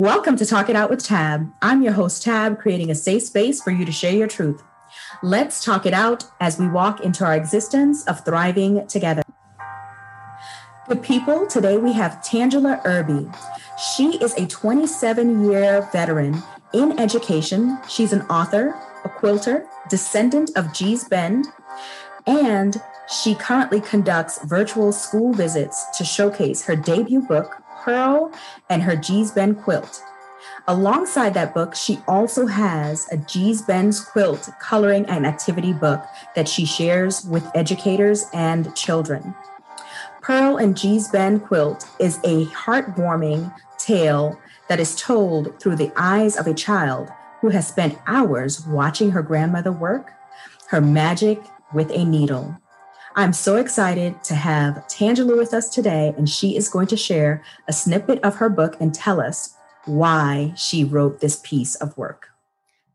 Welcome to Talk It Out with Tab. I'm your host, Tab, creating a safe space for you to share your truth. Let's talk it out as we walk into our existence of thriving together. Good people, today we have Tangela Irby. She is a 27 year veteran in education. She's an author, a quilter, descendant of Gee's Bend, and she currently conducts virtual school visits to showcase her debut book, Pearl, and her Gee's Bend quilt. Alongside that book, she also has a Gee's Bend's quilt coloring and activity book that she shares with educators and children. Pearl and Gee's Bend quilt is a heartwarming tale that is told through the eyes of a child who has spent hours watching her grandmother work her magic with a needle. I'm so excited to have Tangela with us today, and she is going to share a snippet of her book and tell us why she wrote this piece of work.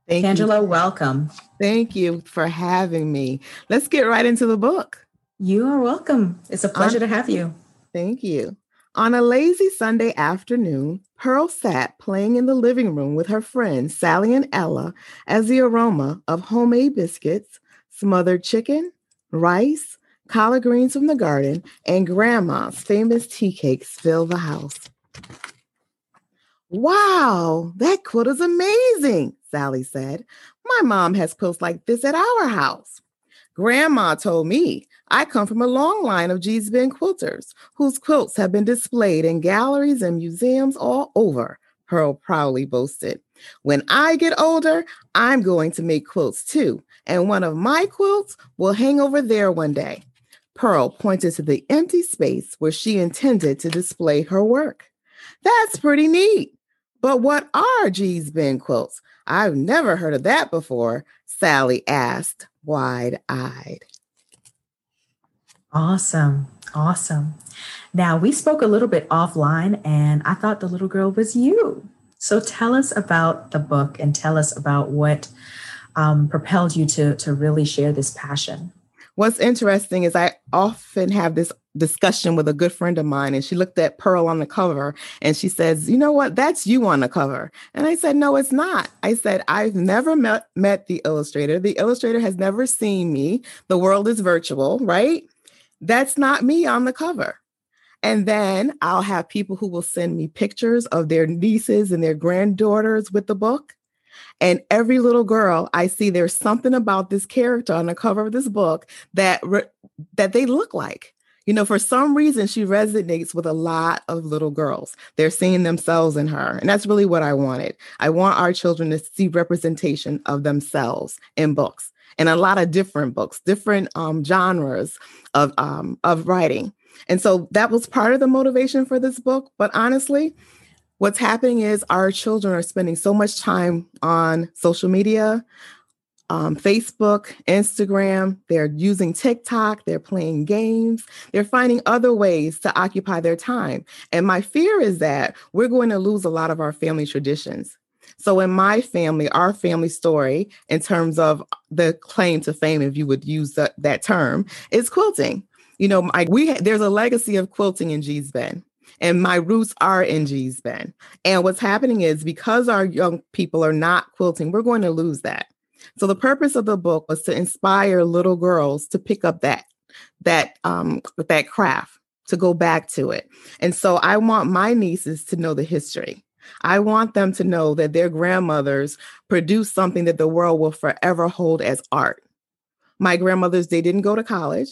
Thank Tangela, you. welcome. Thank you for having me. Let's get right into the book. You are welcome. It's a pleasure to have you. Thank you. On a lazy Sunday afternoon, Pearl sat playing in the living room with her friends Sally and Ella as the aroma of homemade biscuits, smothered chicken, rice, collard greens from the garden, and grandma's famous tea cakes fill the house. Wow, that quilt is amazing, Sally said. My mom has quilts like this at our house. Grandma told me I come from a long line of Gee's Bend quilters whose quilts have been displayed in galleries and museums all over, Pearl proudly boasted. When I get older, I'm going to make quilts too, and one of my quilts will hang over there one day. Pearl pointed to the empty space where she intended to display her work. That's pretty neat. But what are Gee's Bend quilts? I've never heard of that before, Sally asked, wide eyed. Awesome. Awesome. Now, we spoke a little bit offline, and I thought the little girl was you. So tell us about the book and tell us about what um, propelled you to, to really share this passion what's interesting is I often have this discussion with a good friend of mine, and she looked at Pearl on the cover and she says, You know what? That's you on the cover. And I said, No, it's not. I said, I've never met, met the illustrator. The illustrator has never seen me. The world is virtual, right? That's not me on the cover. And then I'll have people who will send me pictures of their nieces and their granddaughters with the book. And every little girl I see, there's something about this character on the cover of this book that re- that they look like. You know, for some reason, she resonates with a lot of little girls. They're seeing themselves in her. And that's really what I wanted. I want our children to see representation of themselves in books and a lot of different books, different um, genres of, um, of writing. And so that was part of the motivation for this book. But honestly, what's happening is our children are spending so much time on social media, um, Facebook, Instagram. They're using TikTok. They're playing games. They're finding other ways to occupy their time. And my fear is that we're going to lose a lot of our family traditions. So, in my family, our family story, in terms of the claim to fame, if you would use that, that term, is quilting. You know, my, we there's a legacy of quilting in Gee's Bend and my roots are in Gee's Bend. And what's happening is because our young people are not quilting, we're going to lose that. So the purpose of the book was to inspire little girls to pick up that that um that craft to go back to it. And so I want my nieces to know the history. I want them to know that their grandmothers produced something that the world will forever hold as art. My grandmothers, they didn't go to college,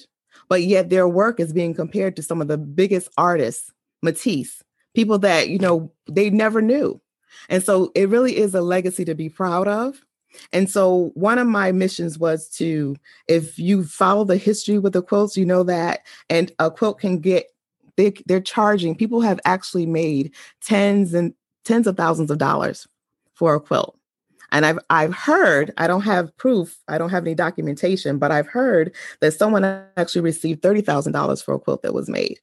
but yet their work is being compared to some of the biggest artists Matisse, people that, you know, they never knew. And so it really is a legacy to be proud of. And so one of my missions was to, if you follow the history with the quilts, you know that, and a quilt can get, they, they're charging, people have actually made tens and tens of thousands of dollars for a quilt. And I've I've heard, I don't have proof, I don't have any documentation, but I've heard that someone actually received $30,000 for a quilt that was made.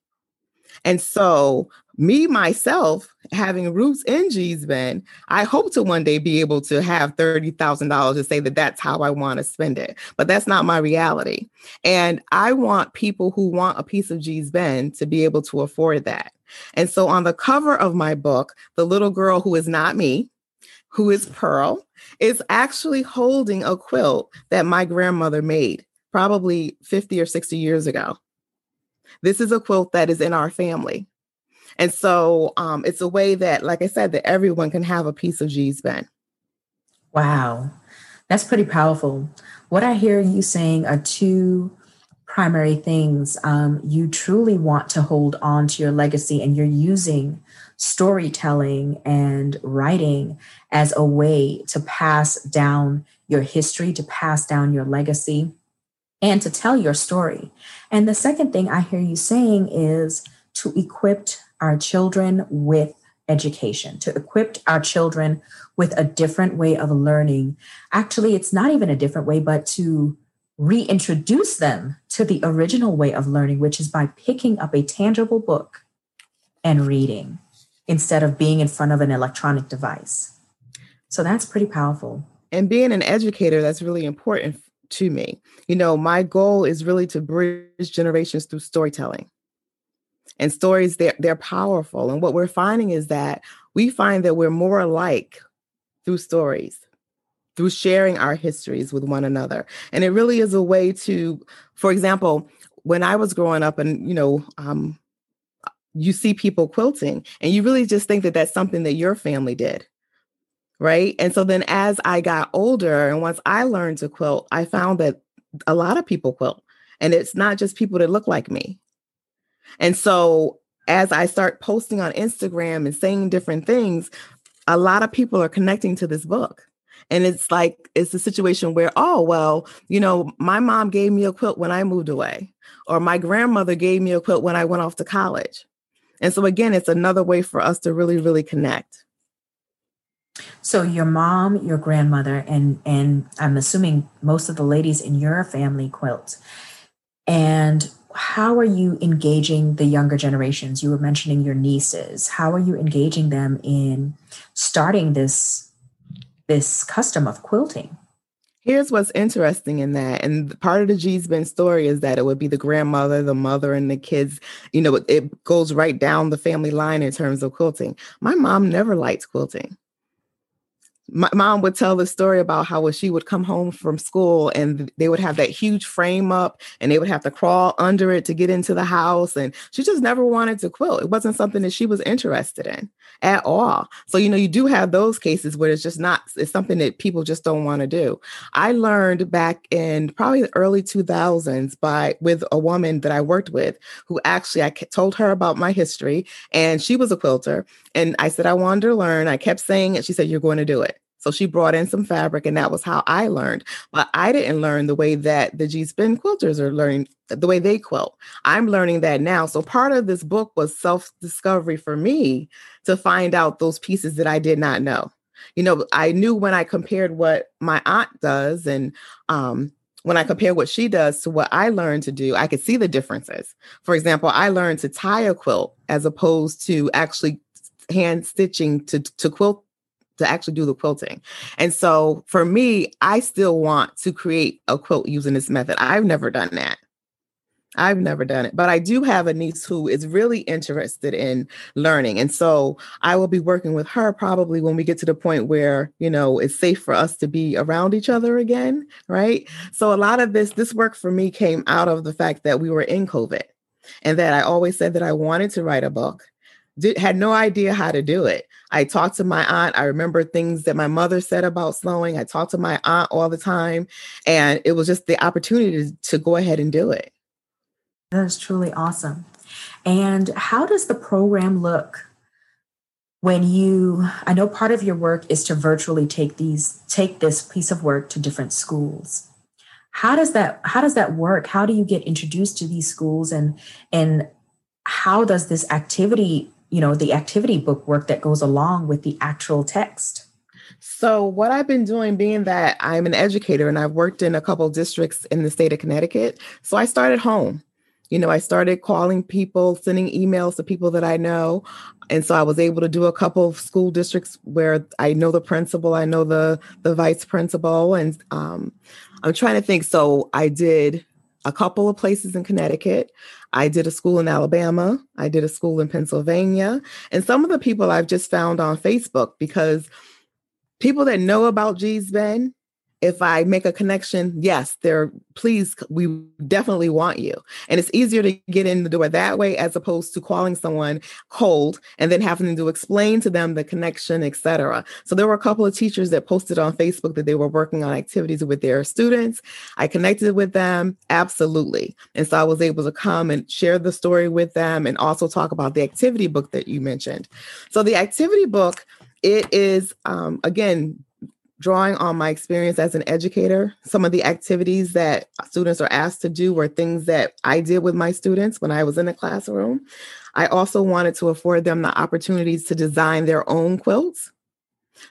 And so, me myself having roots in Gee's Bend, I hope to one day be able to have $30,000 to say that that's how I want to spend it. But that's not my reality. And I want people who want a piece of Gee's Bend to be able to afford that. And so on the cover of my book, the little girl who is not me, who is Pearl, is actually holding a quilt that my grandmother made probably 50 or 60 years ago. This is a quilt that is in our family. And so um, it's a way that, like I said, that everyone can have a piece of Gee's Bend. Wow. That's pretty powerful. What I hear you saying are two primary things. Um, you truly want to hold on to your legacy, and you're using storytelling and writing as a way to pass down your history, to pass down your legacy, and to tell your story. And the second thing I hear you saying is to equip our children with education, to equip our children with a different way of learning. Actually, it's not even a different way, but to reintroduce them to the original way of learning, which is by picking up a tangible book and reading instead of being in front of an electronic device. So that's pretty powerful. And being an educator, that's really important to me. You know, my goal is really to bridge generations through storytelling. And stories, they're, they're powerful. And what we're finding is that we find that we're more alike through stories, through sharing our histories with one another. And it really is a way to, for example, when I was growing up and, you know, um, you see people quilting and you really just think that that's something that your family did right? And so then as i got older and once i learned to quilt i found that a lot of people quilt and it's not just people that look like me. And so as i start posting on instagram and saying different things a lot of people are connecting to this book. And it's like it's a situation where oh well you know my mom gave me a quilt when i moved away or my grandmother gave me a quilt when i went off to college. And so again, it's another way for us to really, really connect. So your mom, your grandmother, and and I'm assuming most of the ladies in your family quilt. And how are you engaging the younger generations? You were mentioning your nieces. How are you engaging them in starting this this custom of quilting? Here's what's interesting in that. And part of the Gee's Bend story is that it would be the grandmother, the mother, and the kids. You know, it goes right down the family line in terms of quilting. My mom never liked quilting my mom would tell the story about how she would come home from school and they would have that huge frame up and they would have to crawl under it to get into the house and she just never wanted to quilt. It wasn't something that she was interested in at all. So you know you do have those cases where it's just not it's something that people just don't want to do. I learned back in probably the early 2000s by with a woman that i worked with who actually i told her about my history and she was a quilter and i said i wanted to learn. I kept saying it. She said you're going to do it so she brought in some fabric, and that was how I learned. But I didn't learn the way that the G Bend quilters are learning, the way they quilt. I'm learning that now. So part of this book was self discovery for me to find out those pieces that I did not know. You know, I knew when I compared what my aunt does and um, when I compare what she does to what I learned to do, I could see the differences. For example, I learned to tie a quilt as opposed to actually hand stitching to, to quilt to actually do the quilting. And so for me, I still want to create a quilt using this method. I've never done that. I've never done it, but I do have a niece who is really interested in learning. And so I will be working with her probably when we get to the point where, you know, it's safe for us to be around each other again. Right. So a lot of this, this work for me came out of the fact that we were in COVID and that I always said that I wanted to write a book did, had no idea how to do it. I talked to my aunt. I remember things that my mother said about sewing. I talked to my aunt all the time, and it was just the opportunity to, to go ahead and do it. That is truly awesome. And how does the program look when you I know part of your work is to virtually take these take this piece of work to different schools. How does that how does that work? How do you get introduced to these schools and and how does this activity you know the activity book work that goes along with the actual text. So what i've been doing being that i'm an educator and i've worked in a couple districts in the state of connecticut so i started home. You know i started calling people sending emails to people that i know and so i was able to do a couple of school districts where i know the principal i know the the vice principal and um, i'm trying to think. So i did a couple of places in Connecticut. I did a school in Alabama. I did a school in Pennsylvania. And some of the people I've just found on Facebook because people that know about Gee's Bend if I make a connection, yes, they're please, we definitely want you. And it's easier to get in the door that way as opposed to calling someone cold and then having to explain to them the connection, etc. So there were a couple of teachers that posted on Facebook that they were working on activities with their students. I connected with them, absolutely. And so I was able to come and share the story with them and also talk about the activity book that you mentioned. So the activity book, it is um, again drawing on my experience as an educator, some of the activities that students are asked to do were things that I did with my students when I was in the classroom. I also wanted to afford them the opportunities to design their own quilts.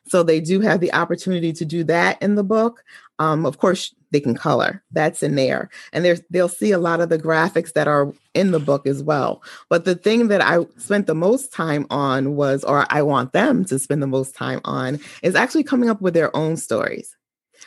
So they do have the opportunity to do that in the book. Um, of course, they can color. That's in there. And there's they'll see a lot of the graphics that are in the book as well. But the thing that I spent the most time on was, or I want them to spend the most time on, is actually coming up with their own stories.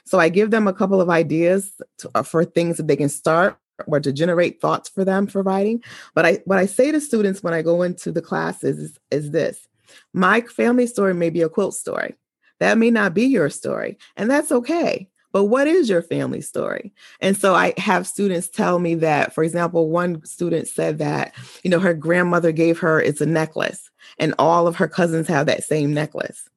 So I give them a couple of ideas to, uh, for things that they can start or to generate thoughts for them for writing. But I what I say to students when I go into the classes is, is this my family story may be a quilt story. That may not be your story, and that's okay. But what is your family story? And so I have students tell me that, for example, one student said that, you know, her grandmother gave her it's a necklace, and all of her cousins have that same necklace.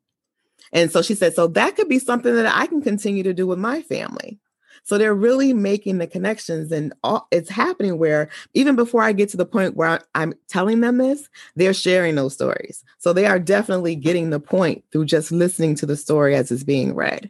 And so she said, so that could be something that I can continue to do with my family. So they're really making the connections, and all, it's happening where even before I get to the point where I'm telling them this, they're sharing those stories. So they are definitely getting the point through just listening to the story as it's being read.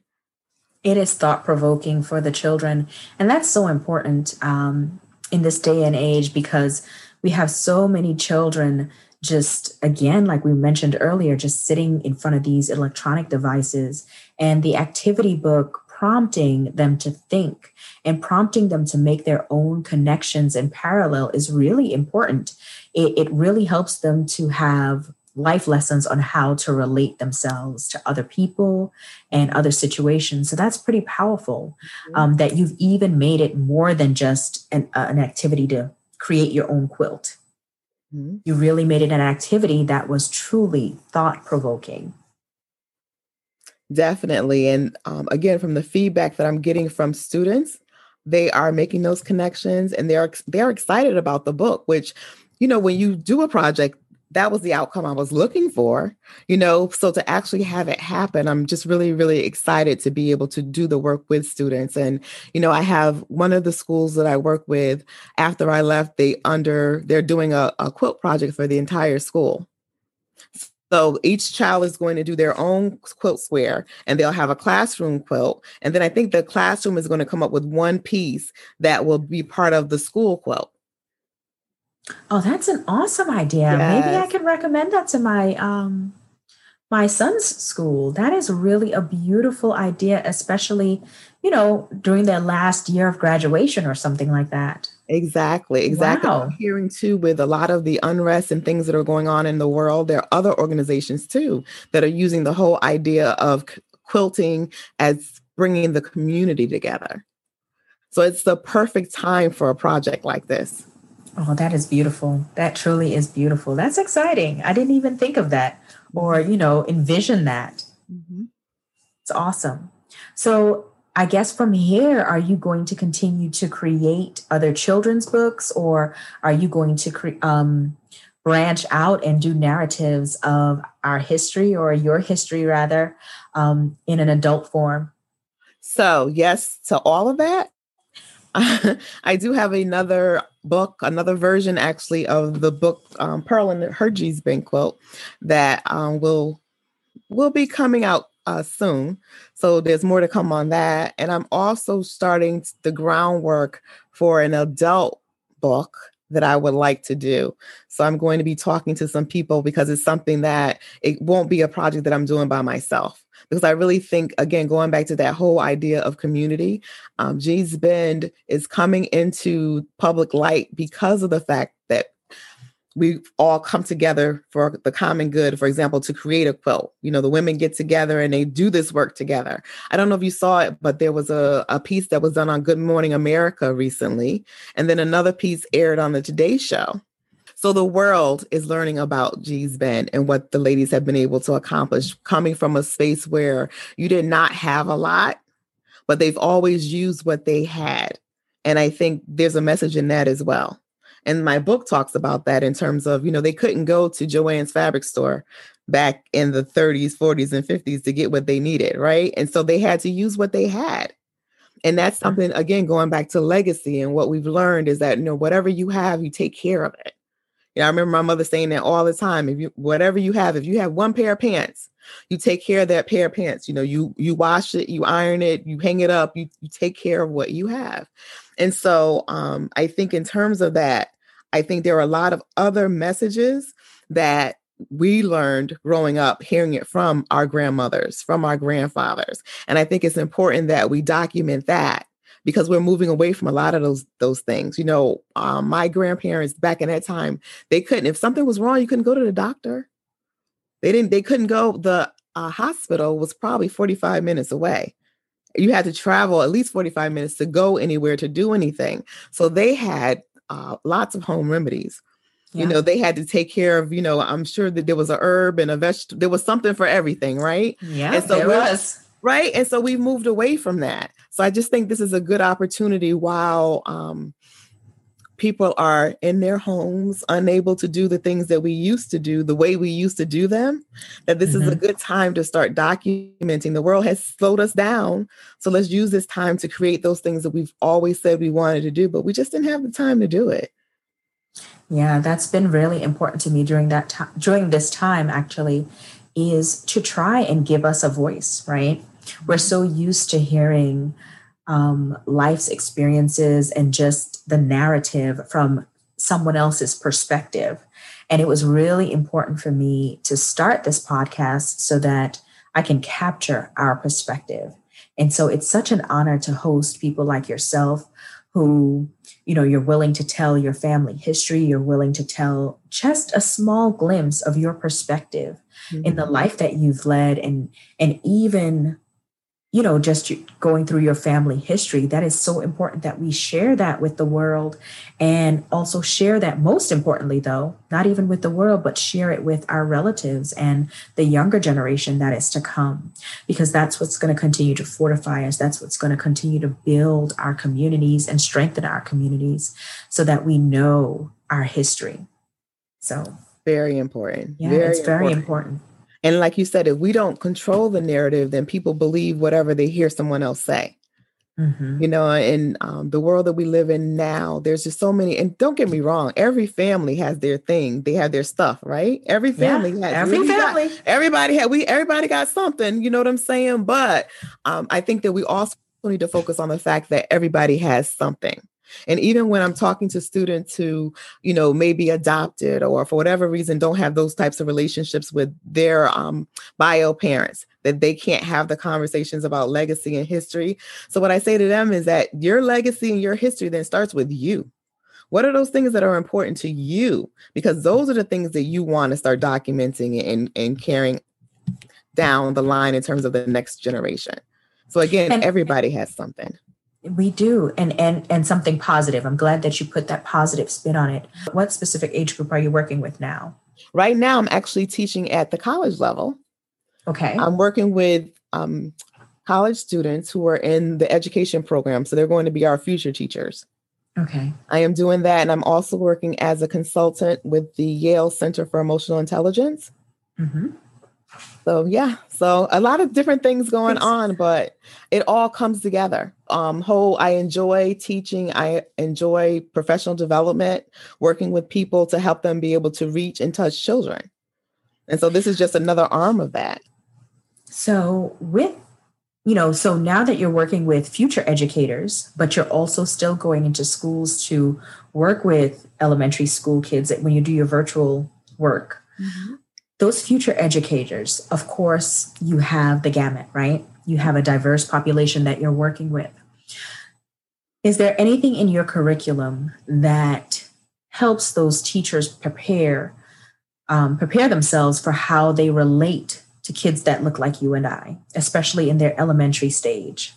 It is thought provoking for the children, and that's so important um, in this day and age because we have so many children just again like we mentioned earlier just sitting in front of these electronic devices and the activity book prompting them to think and prompting them to make their own connections and parallel is really important. It, it really helps them to have life lessons on how to relate themselves to other people and other situations. So that's pretty powerful mm-hmm. um, that you've even made it more than just an, uh, an activity to create your own quilt. Mm-hmm. You really made it an activity that was truly thought provoking. Definitely. And um, again, from the feedback that I'm getting from students, they are making those connections and they're they're excited about the book, which, you know, when you do a project, that was the outcome I was looking for, you know. So to actually have it happen, I'm just really, really excited to be able to do the work with students. And, you know, I have one of the schools that I work with after I left, they under they're doing a, a quilt project for the entire school. So each child is going to do their own quilt square and they'll have a classroom quilt. And then I think the classroom is going to come up with one piece that will be part of the school quilt. Oh, that's an awesome idea. Yes. Maybe I can recommend that to my um my son's school. That is really a beautiful idea, especially, you know, during their last year of graduation or something like that. Exactly, exactly. Wow. I'm hearing too with a lot of the unrest and things that are going on in the world, there are other organizations too that are using the whole idea of quilting as bringing the community together. So it's the perfect time for a project like this. Oh, that is beautiful. That truly is beautiful. That's exciting. I didn't even think of that or, mm-hmm. you know, envision that. Mm-hmm. It's awesome. So, I guess from here, are you going to continue to create other children's books or are you going to cre- um, branch out and do narratives of our history or your history rather um, in an adult form? So, yes to all of that. I do have another book, another version actually of the book um, Pearl and her Bend quilt that um, will will be coming out uh, soon. So there's more to come on that. And I'm also starting the groundwork for an adult book that I would like to do. So I'm going to be talking to some people because it's something that it won't be a project that I'm doing by myself. Because I really think, again, going back to that whole idea of community, um, Bend is coming into public light because of the fact that we all come together for the common good for example to create a quilt you know the women get together and they do this work together. I don't know if you saw it but there was a, a piece that was done on good morning america recently and then another piece aired on the today show so the world is learning about Gee's Bend and what the ladies have been able to accomplish coming from a space where you did not have a lot, but they've always used what they had. And I think there's a message in that as well. And my book talks about that in terms of, you know, they couldn't go to Joanne's fabric store back in the 30s, 40s, and 50s to get what they needed, right? And so they had to use what they had. And that's mm-hmm. something, again, going back to legacy and what we've learned is that, you know, whatever you have, you take care of it. Yeah, I remember my mother saying that all the time. If you whatever you have, if you have one pair of pants, you take care of that pair of pants. You know, you you wash it, you iron it, you hang it up, you you take care of what you have. And so um, I think in terms of that, I think there are a lot of other messages that we learned growing up hearing it from our grandmothers, from our grandfathers. And I think it's important that we document that because we're moving away from a lot of those those things. You know, um, my grandparents back in that time, they couldn't. If something was wrong, you couldn't go to the doctor. They didn't. They couldn't go. The uh, hospital was probably forty five minutes away. You had to travel at least forty five minutes to go anywhere to do anything. So they had uh, lots of home remedies. Yeah. You know, they had to take care of, you know, I'm sure that there was a herb and a vegetable, there was something for everything, right? Yeah, and so there was. Right. And so we've moved away from that. So I just think this is a good opportunity while um, people are in their homes, unable to do the things that we used to do the way we used to do them, that this mm-hmm. is a mm-hmm. good time to start documenting. The world has slowed us down. So let's use this time to create those things that we've always said we wanted to do, but we just didn't have the time to do it. Yeah, that's been really important to me during that time during this time actually is to try and give us a voice, right? We're so used to hearing um, life's experiences and just the narrative from someone else's perspective. And it was really important for me to start this podcast so that I can capture our perspective. And so it's such an honor to host people like yourself who, you know, you're willing to tell your family history, you're willing to tell just a small glimpse of your perspective mm-hmm. in the mm-hmm. life that you've led and and even you know, just going through your family history, that is so important that we share that with the world and also share that, most importantly, though, not even with the world, but share it with our relatives and the younger generation that is to come, because that's what's going to continue to fortify us. That's what's going to continue to build our communities and strengthen our communities so that we know our history. So, very important. Yeah, very it's very important. And like you said, if we don't control the narrative, then people believe whatever they hear someone else say. Mm-hmm. You know, in um, the world that we live in now, there's just so many. And don't get me wrong, every family has their thing. They have their stuff, right? Every family yeah, has. Every family. Got, everybody had. We everybody got something. You know what I'm saying? But um, I think that we also need to focus on the fact that everybody has something. And even when I'm talking to students who, you know, maybe adopted or for whatever reason don't have those types of relationships with their um, bio parents, that they can't have the conversations about legacy and history. So what I say to them is that your legacy and your history then starts with you. What are those things that are important to you? Because those are the things that you want to start documenting and, and carrying down the line in terms of the next generation. So again, everybody has something. We do, and and and something positive. I'm glad that you put that positive spin on it. What specific age group are you working with now? Right now, I'm actually teaching at the college level. Okay. I'm working with um, college students who are in the education program, so they're going to be our future teachers. Okay. I am doing that, and I'm also working as a consultant with the Yale Center for Emotional Intelligence. Mm-hmm. So yeah, so a lot of different things going on, but it all comes together. Um, whole, I enjoy teaching. I enjoy professional development, working with people to help them be able to reach and touch children. And so this is just another arm of that. So with you know, so now that you're working with future educators, but you're also still going into schools to work with elementary school kids when you do your virtual work. Mm-hmm those future educators, of course, you have the gamut, right? You have a diverse population that you're working with. Is there anything in your curriculum that helps those teachers prepare um, prepare themselves for how they relate to kids that look like you and I, especially in their elementary stage.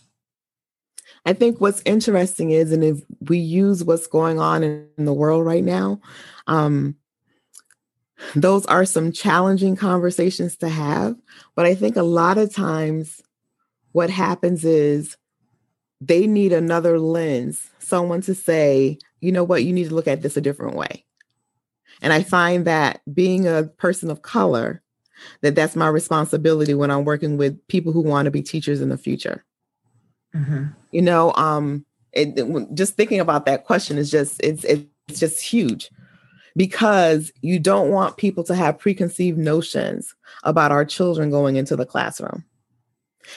I think what's interesting is, and if we use what's going on in, the world right now, um, those are some challenging conversations to have. But I think a lot of times what happens is they need another lens, someone to say, you know what, you need to look at this a different way. And I find that being a person of color, that that's my responsibility when I'm working with people who want to be teachers in the future. Mm-hmm. You know, um, it, it, just thinking about that question is just it's it's just huge because you don't want people to have preconceived notions about our children going into the classroom.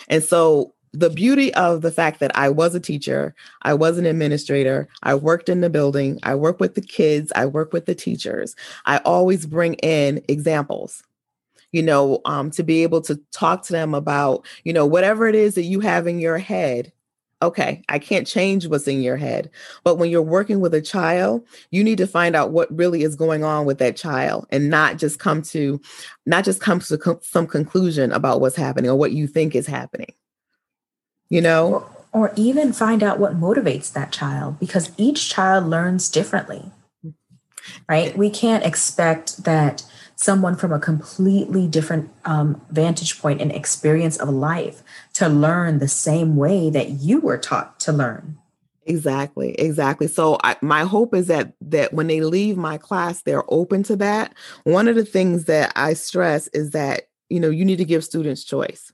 And so the beauty of the fact that I was a teacher, I was an administrator, I worked in the building, I work with the kids, I work with the teachers. I always bring in examples you know, um, to be able to talk to them about, you know, whatever it is that you have in your head. Okay, I can't change what's in your head. But when you're working with a child, you need to find out what really is going on with that child and not just come to not just come to co- some conclusion about what's happening or what you think is happening. You know, or, or even find out what motivates that child because each child learns differently. Mm-hmm. Right? We can't expect that someone from a completely different um, vantage point and experience of life to learn the same way that you were taught to learn. Exactly exactly. So I, my hope is that that when they leave my class they're open to that. One of the things that i stress is that you know you need to give students choice.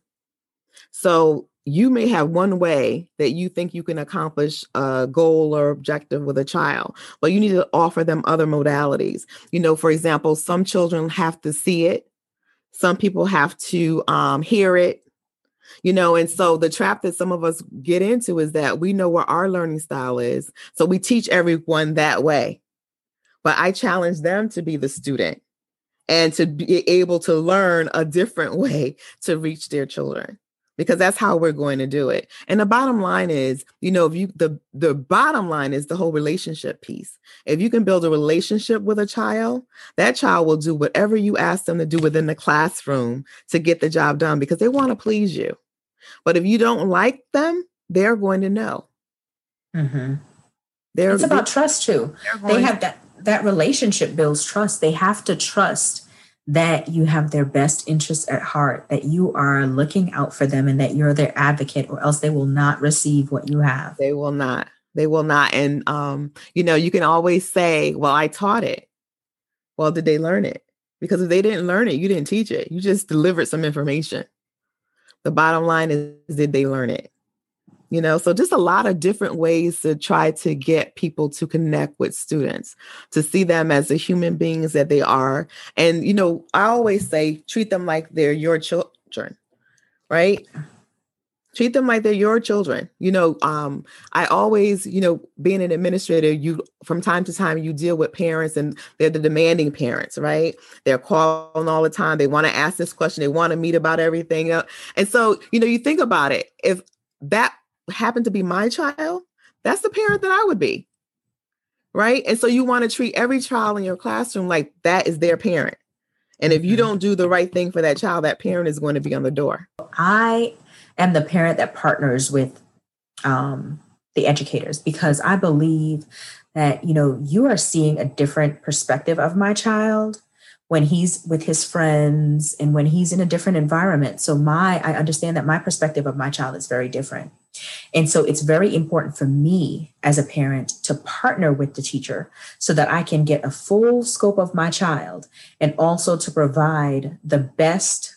So you may have one way that you think you can accomplish a goal or objective with a child, but you need to offer them other modalities. You know, for example, some children have to see it, some people have to um, hear it, you know, and so the trap that some of us get into is that we know where our learning style is. So we teach everyone that way. But I challenge them to be the student and to be able to learn a different way to reach their children because that's how we're going to do it. And the bottom line is, you know, if you the the bottom line is the whole relationship piece. If you can build a relationship with a child, that child will do whatever you ask them to do within the classroom to get the job done because they want to please you. But if you don't like them, they're going to know. Mm-hmm. They're, it's about they, trust too. They have that that relationship builds trust. They have to trust that you have their best interests at heart, that you are looking out for them, and that you're their advocate, or else they will not receive what you have. They will not. They will not. And, um, you know, you can always say, well, I taught it. Well, did they learn it? Because if they didn't learn it, you didn't teach it. You just delivered some information. The bottom line is, did they learn it? You know so just a lot of different ways to try to get people to connect with students to see them as the human beings that they are. And you know i always say treat them like they're your children right? Treat them like they're your children. You know um i always you know being an administrator you from time to time you deal with parents and they're the demanding parents right? They're calling all the time. They want to ask this question. They want to meet about everything and so you know you think about it. If that happened to be my child, that's the parent that I would be. Right. And so you want to treat every child in your classroom like that is their parent. And if you mm-hmm. don't do the right thing for that child, that parent is going to be on the door. I am the parent that partners with um, the educators because I believe that, you know, you are seeing a different perspective of my child when he's with his friends and when he's in a different environment. So my I understand that my perspective of my child is very different. And so it's very important for me as a parent to partner with the teacher so that I can get a full scope of my child and also to provide the best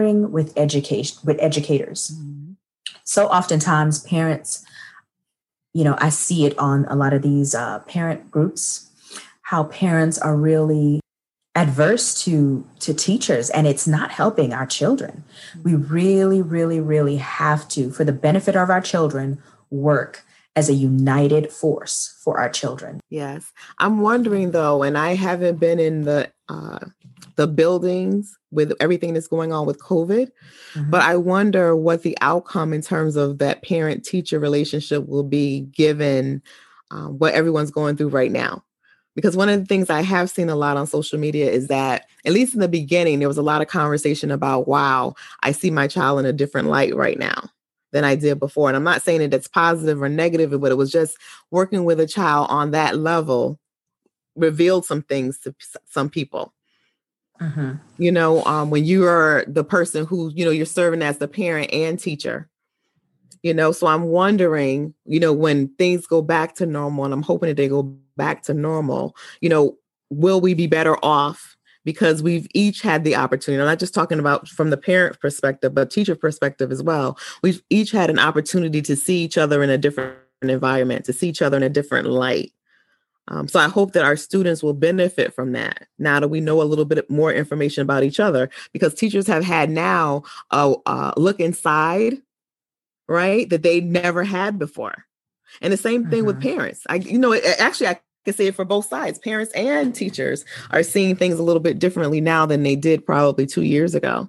with education with educators. Mm-hmm. So oftentimes parents you know, I see it on a lot of these uh, parent groups how parents are really adverse to to teachers and it's not helping our children. We really really really have to for the benefit of our children work as a united force for our children. Yes. I'm wondering though and i haven't been in the uh the buildings with everything that's going on with covid mm-hmm. but i wonder what the outcome in terms of that parent teacher relationship will be given um, what everyone's going through right now because one of the things I have seen a lot on social media is that, at least in the beginning, there was a lot of conversation about, wow, I see my child in a different light right now than I did before. And I'm not saying that it's positive or negative, but it was just working with a child on that level revealed some things to some people. Mm-hmm. You know, um, when you are the person who, you know, you're serving as the parent and teacher, you know, so I'm wondering, you know, when things go back to normal, and I'm hoping that they go back to normal, you know, will we be better off because we've each had the opportunity. I'm not just talking about from the parent perspective, but teacher perspective as well. We've each had an opportunity to see each other in a different environment, to see each other in a different light. Um, so I hope that our students will benefit from that now that we know a little bit more information about each other because teachers have had now a, a look inside, right, that they never had before. And the same thing mm-hmm. with parents. I, you know, actually, I can say it for both sides. Parents and teachers are seeing things a little bit differently now than they did probably two years ago.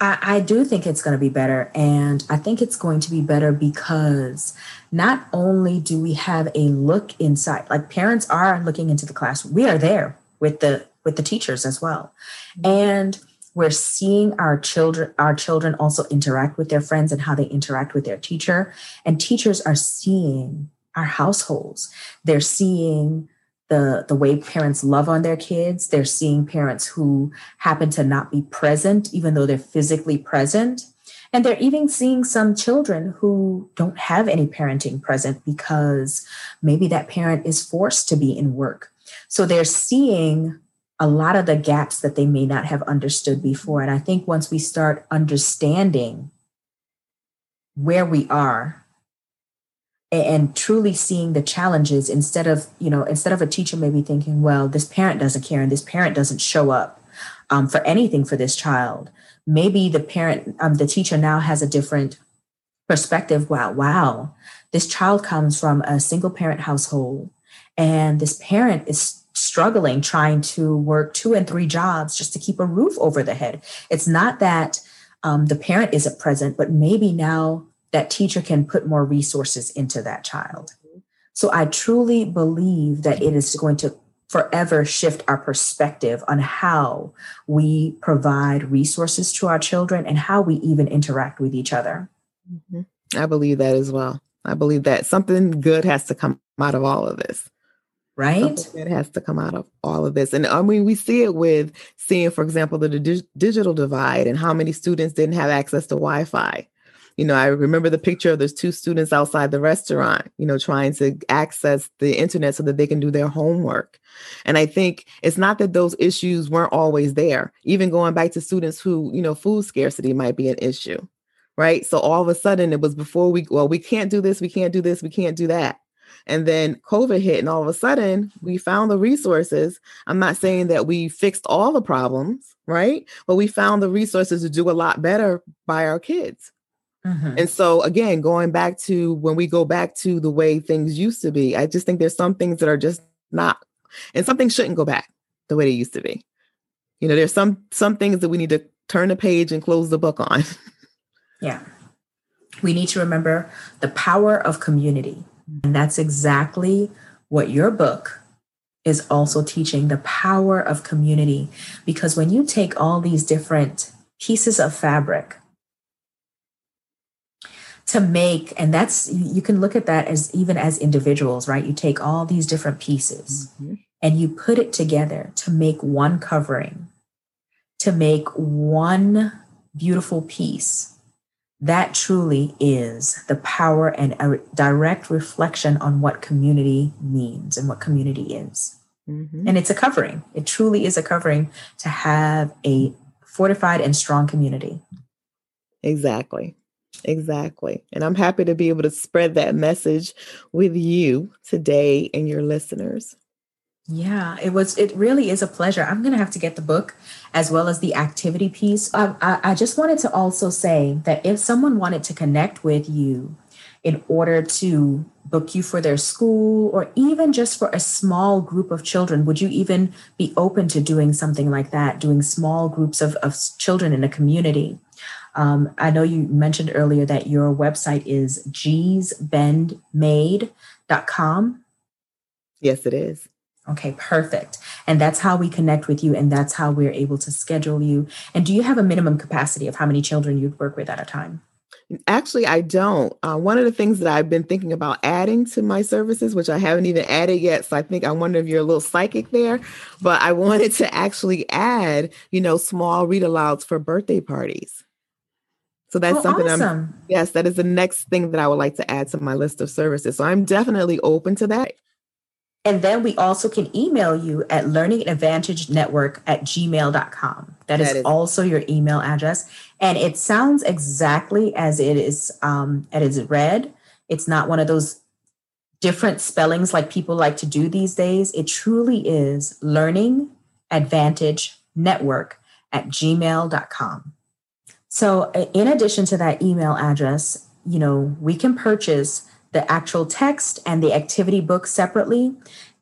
I, I do think it's going to be better. And I think it's going to be better because not only do we have a look inside, like parents are looking into the class, we are there with the with the teachers as well. Mm-hmm. And we're seeing our children our children also interact with their friends and how they interact with their teacher. And teachers are seeing our households. They're seeing the the way parents love on their kids. They're seeing parents who happen to not be present even though they're physically present. And they're even seeing some children who don't have any parenting present because maybe that parent is forced to be in work. So they're seeing a lot of the gaps that they may not have understood before. And i think once we start understanding where we are and truly seeing the challenges instead of you know instead of a teacher maybe thinking well this parent doesn't care and this parent doesn't show up um, for anything for this child maybe the parent um, the teacher now has a different perspective. Wow wow. This child comes from a single parent household and this parent is struggling trying to work two and three jobs just to keep a roof over the head it's not that um, the parent isn't present but maybe now that teacher can put more resources into that child. So I truly believe that it is going to forever shift our perspective on how we provide resources to our children and how we even interact with each other. Mm-hmm. I believe that as well. I believe that something good has to come out of all of this. Right? It has to come out of all of this. And I mean, we see it with seeing, for example, the di- digital divide and how many students didn't have access to Wi Fi you know, I remember the picture of those two students outside the restaurant, you know, trying to access the internet so that they can do their homework. And I think it's not that those issues weren't always there. Even going back to students who, you know, food scarcity might be an issue, right? So all of a sudden it was before we, well, we can't do this, we can't do this, we can't do that. And then COVID hit, and all of a sudden we found the resources. I'm not saying that we fixed all the problems, right? But we found the resources to do a lot better by our kids. Mm-hmm. And so, again, going back to when we go back to the way things used to be, I just think there's some things that are just not, and some things shouldn't go back the way they used to be. You know, there's some some things that we need to turn the page and close the book on. yeah, we need to remember the power of community, and that's exactly what your book is also teaching the power of community. Because when you take all these different pieces of fabric to make and that's you can look at that as even as individuals right you take all these different pieces mm-hmm. and you put it together to make one covering to make one beautiful piece that truly is the power and a direct reflection on what community means and what community is mm-hmm. and it's a covering it truly is a covering to have a fortified and strong community exactly Exactly. And I'm happy to be able to spread that message with you today and your listeners. Yeah, it was, it really is a pleasure. I'm to have to get the book as well as the activity piece. I, I, I just wanted to also say that if someone wanted to connect with you in order to book you for their school or even just for a small group of children, would you even be open to doing something like that, doing small groups of, of children in a community? Um, I know you mentioned earlier that your website is geesbendmade.com. Yes, it is. Okay, perfect. And that's how we connect with you, and that's how we're able to schedule you. And do you have a minimum capacity of how many children you'd work with at a time? Actually, I don't. Uh, one of the things that I've been thinking about adding to my services, which I haven't even added yet, so I think I wonder if you're a little psychic there, but I wanted to actually add, you know, small read alouds for birthday parties. So that's oh, something awesome. I'm, yes, that is the next thing that I would like to add to my list of services. So I'm definitely open to that. And then we also can email you at learningadvantagenetwork advantage network at gmail.com. that, that is, is, also your email address. And it sounds exactly as it is um, as it read. It's not one of those different spellings like people like to do these days. It truly is learning advantage network at gmail.com. So in addition to that email address, you know, we can purchase the actual text and the activity book separately.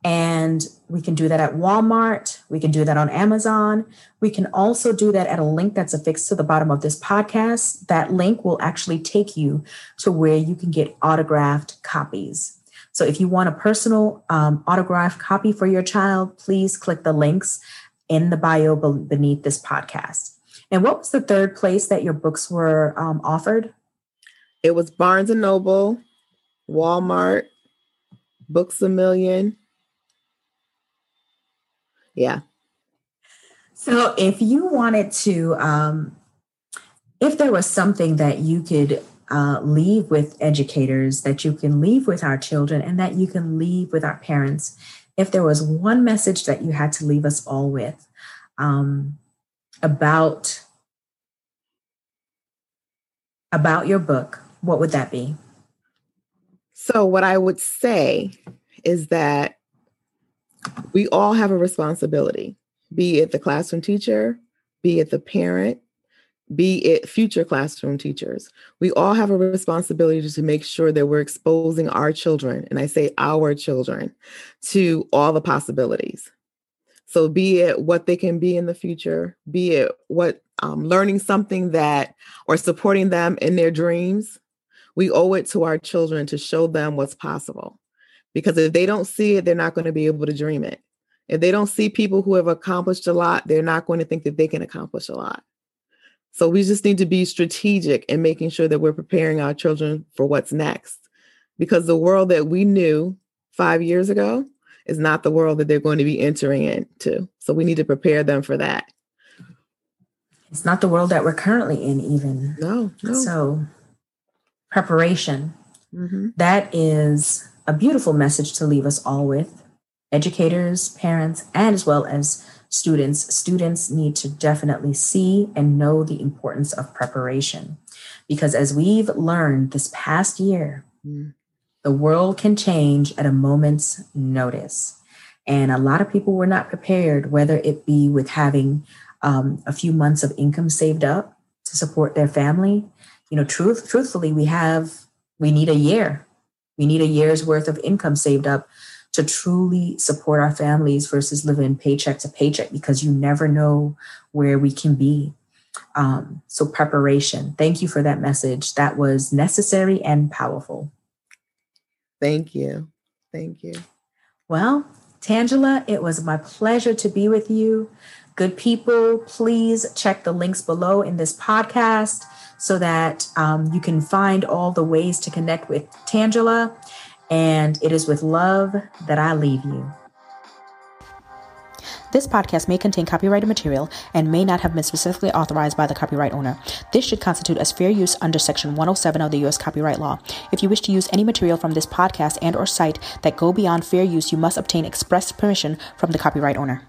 And we can do that at Walmart. We can do that on Amazon. We can also do that at a link that's affixed to the bottom of this podcast. That link will actually take you to where you can get autographed copies. So if you want a personal um, autographed copy for your child, please click the links in the bio beneath this podcast. And what was the third place that your books were um, offered? It was Barnes and Noble, Walmart, Books a Million. Yeah. So if you wanted to, um, if there was something that you could uh, leave with educators, that you can leave with our children, and that you can leave with our parents, if there was one message that you had to leave us all with um, about about your book, what would that be? So, what I would say is that we all have a responsibility, be it the classroom teacher, be it the parent, be it future classroom teachers. We all have a responsibility to make sure that we're exposing our children, and I say our children, to all the possibilities. So, be it what they can be in the future, be it what um, learning something that or supporting them in their dreams, we owe it to our children to show them what's possible. Because if they don't see it, they're not going to be able to dream it. If they don't see people who have accomplished a lot, they're not going to think that they can accomplish a lot. So we just need to be strategic in making sure that we're preparing our children for what's next. Because the world that we knew five years ago is not the world that they're going to be entering into. So we need to prepare them for that. It's not the world that we're currently in, even. No, no. So preparation. Mm-hmm. That is a beautiful message to leave us all with educators, parents, and as well as students. Students need to definitely see and know the importance of preparation because as we've learned this past year, mm. the world can change at a moment's notice. And a lot of people were not prepared, whether it be with having um, a few months of income saved up to support their family, you know, truth, truthfully, we have, we need a year. We need a year's worth of income saved up to truly support our families versus living paycheck to paycheck because you never know where we can be. Um, so, preparation. Thank you for that message. That was necessary and powerful. Thank you. Thank you. Well, Tangela, it was my pleasure to be with you. Good people, please check the links below in this podcast so that um, you can find all the ways to connect with Tangela. And it is with love that I leave you. This podcast may contain copyrighted material and may not have been specifically authorized by the copyright owner. This should constitute as fair use under Section 107 of the U.S. Copyright Law. If you wish to use any material from this podcast and or site that go beyond fair use, you must obtain express permission from the copyright owner.